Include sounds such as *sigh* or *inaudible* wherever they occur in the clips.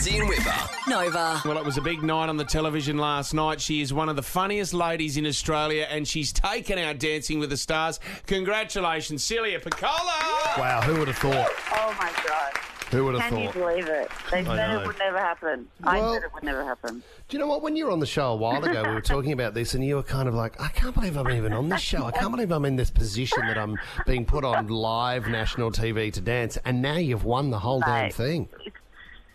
Madsy and Wippa. Nova. Well, it was a big night on the television last night. She is one of the funniest ladies in Australia, and she's taken our Dancing with the Stars. Congratulations, Celia Pacquola! Wow, who would have thought? Oh my god. Who would have thought? Can you believe it? They said know. it would never happen. I Well- said it would never happen. Do you know what? When you were on the show a while ago, we were talking about this, and you were kind of like, I can't believe I'm even on this show. I can't believe I'm in this position that I'm being put on live national TV to dance, and now you've won the whole damn Mate, thing. It's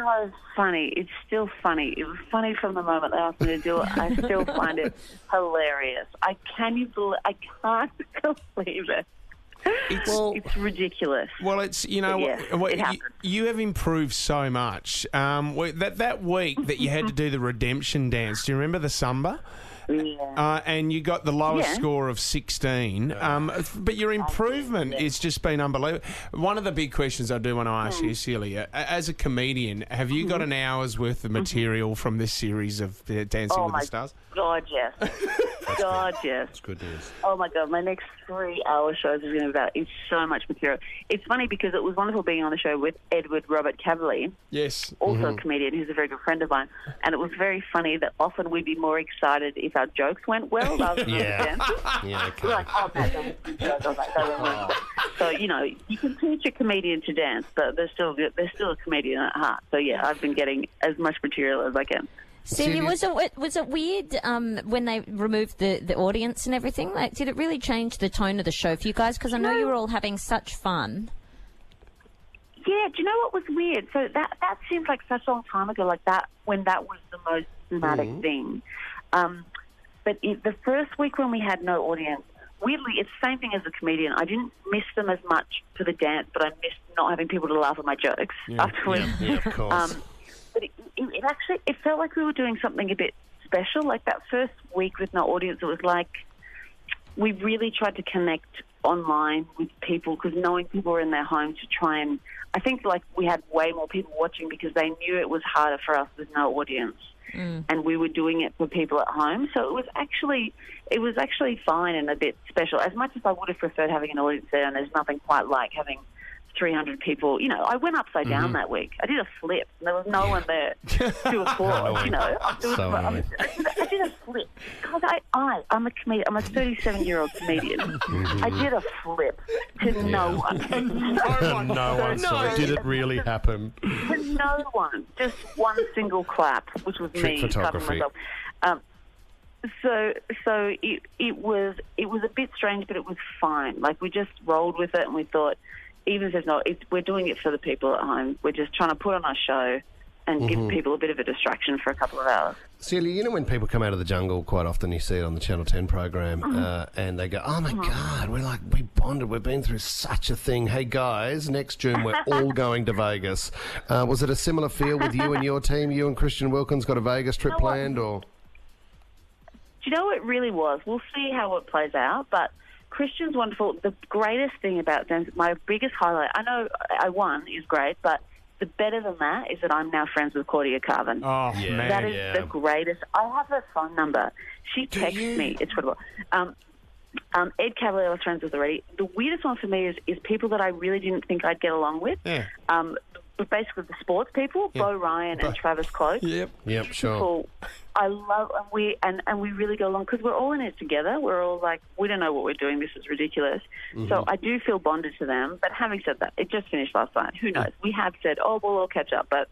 so funny. It's still funny. It was funny from the moment they asked me to do it. I still find it *laughs* hilarious. I can you believe? I can't *laughs* believe it. It's, It's ridiculous. well, it's you know Yeah, what- what- you, you have improved so much. Um, that that week that you had to do the redemption dance. Do you remember the samba? *laughs* Yeah. Uh, and you got the lowest Yeah. score of 16. Um, but your improvement has just been unbelievable. One of the big questions I do want to ask Hmm. you, Celia, as a comedian, have you got an hour's worth of material from this series of uh, Dancing Mm-hmm. Oh with my the Stars? God, yes. *laughs* God, yes. Good news. Oh my god, my next three hour shows is going to be about it's so much material. It's funny because it was wonderful being on the show with Edward Robert Kavalee, Yes. also Mm-hmm. a comedian who's a very good friend of mine, and it was very funny that often we'd be more excited if our jokes went well rather than *laughs* Yeah. Yeah, okay. We're like, oh, that was a joke. Like, that was a good joke. So you know, you can teach a comedian to dance, but they're still they're still a comedian at heart. So yeah, I've been getting as much material as I can. Celia, was it was it weird um, when they removed the, the audience and everything? Like, did it really change the tone of the show for you guys? Because I know you were all having such fun. Yeah, do you know what was weird? So that that seems like such a long time ago, like that when that was the most dramatic Mm-hmm. thing. Um, but it, the first week when we had no audience, weirdly, it's the same thing as a comedian. I didn't miss them as much for the dance, but I missed not having people to laugh at my jokes *laughs* afterwards. Yeah, of course. Um, but it, it, it actually it felt like we were doing something a bit special. Like that first week with no audience, it was like we really tried to connect online with people because knowing people were in their home to try and I think like we had way more people watching because they knew it was harder for us with no audience. Mm. And we were doing it for people at home, so it was actually it was actually fine and a bit special. As much as I would have preferred having an audience there, and there's nothing quite like having 300 people. You know, I went upside Mm-hmm. down that week. I did a flip, and there was no one there *laughs* to applaud. you know, I, was- So I, was- I did, a- I did a flip because I, I, I'm a comedian. I'm a 37 year old comedian. Mm-hmm. I did a flip to *laughs* no one. no one saw it. Did it really happen? to no one. Just one single clap, which was Trick me photography. clapping myself. Um, so, so it it was it was a bit strange, but it was fine. Like we just rolled with it, and we thought, even if there's not, it's, we're doing it for the people at home. We're just trying to put on our show and give people a bit of a distraction for a couple of hours. Celia, you know when people come out of the jungle, quite often you see it on the Channel 10 program, Mm-hmm. uh, and they go, oh my God, we're like, we bonded, we've been through such a thing. Hey guys, next June we're all *laughs* going to Vegas. Uh, was it a similar feel with you and your team? You and Christian Wilkins got a Vegas trip know what? planned, or? Do you know what it really was? We'll see how it plays out, but Christian's wonderful. The greatest thing about them, my biggest highlight, I know I won is great, but the better than that is that I'm now friends with Claudia Karvan. Oh, Yeah. man. That is yeah. the greatest. I have her phone number. She texts me. It's incredible. Um, um, Ed Kavalee, I was friends with already. The weirdest one for me is, is people that I really didn't think I'd get along with. Yeah. Um, but basically, the sports people, Beau Ryan and Travis Cloke. Yep. Yep, sure. I love, and we and, and we really go along because we're all in it together. We're all like, we don't know what we're doing. This is ridiculous. Mm-hmm. So I do feel bonded to them. But having said that, it just finished last night. Who knows? We have said, oh, we'll all catch up, but.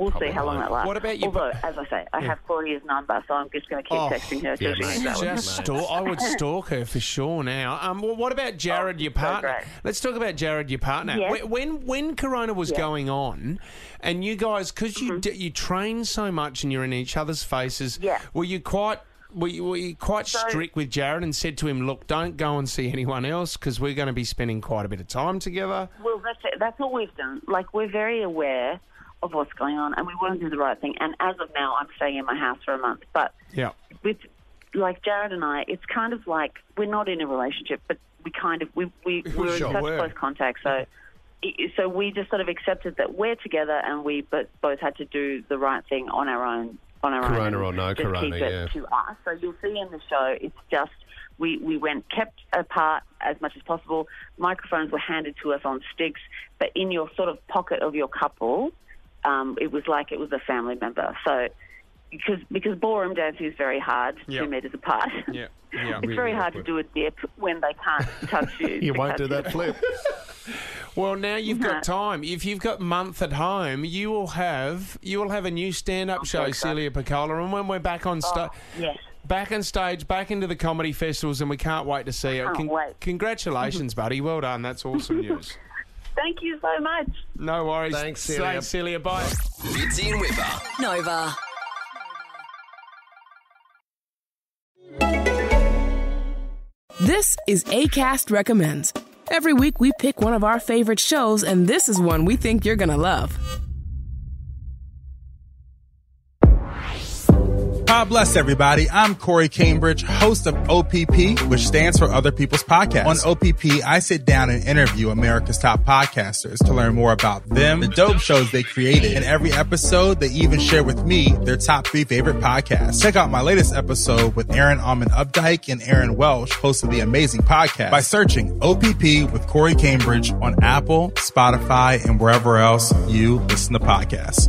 We'll see how long that lasts. What about you- Although, as I say, I have Claudia's number, so I'm just going to keep Oh, texting her. till she mate. hangs out. Just stalk. I would stalk her for sure now. Um, well, what about Jarryd, your partner? great. Let's talk about Jarryd, your partner. Yes. When, when when Corona was going on, and you guys, because you d- you train so much and you're in each other's faces, Yeah. were you quite? Were you, were you quite strict with Jarryd and said to him, "Look, don't go and see anyone else because we're going to be spending quite a bit of time together." Well, that's it. That's what we've done. Like, we're very aware of what's going on, and we want to do the right thing. And as of now, I'm staying in my house for a month. But Yeah. with like Jarryd and I, it's kind of like we're not in a relationship, but we kind of we we *laughs* we're sure in such were. close contact. So so we just sort of accepted that we're together, and we but both had to do the right thing on our own. On our Corona own, and or no just corona, keep it yeah. to us. So you'll see in the show, it's just we, we went kept apart as much as possible. Microphones were handed to us on sticks, but in your sort of pocket of your couple, um, it was like it was a family member. So because because ballroom dancing is very hard, Yep. two meters apart. Yeah, yeah. *laughs* it's very hard to do a dip when they can't *laughs* touch you. You won't do that flip. *laughs* Well, now you've No. got time. If you've got month at home, you will have you will have a new stand-up show, so. Celia Pacquola, and when we're back on stage. Yes. Back on stage, back into the comedy festivals, and we can't wait to see it. Can't wait. Congratulations, buddy. Well done. That's awesome news. Thank you so much. No worries. Thanks, Celia. Thanks, Celia. Bye. Fitzy and Wippa. Nova. This is ACAST Recommends. Every week we pick one of our favorite shows, and this is one we think you're gonna love. God bless everybody. I'm Corey Cambridge, host of OPP, which stands for Other People's Podcast. On OPP, I sit down and interview America's top podcasters to learn more about them, the dope shows they created. In every episode, they even share with me their top three favorite podcasts. Check out my latest episode with Aaron Almond Updike and Aaron Welsh, host of the amazing podcast, by searching OPP with Corey Cambridge on Apple, Spotify, and wherever else you listen to podcasts.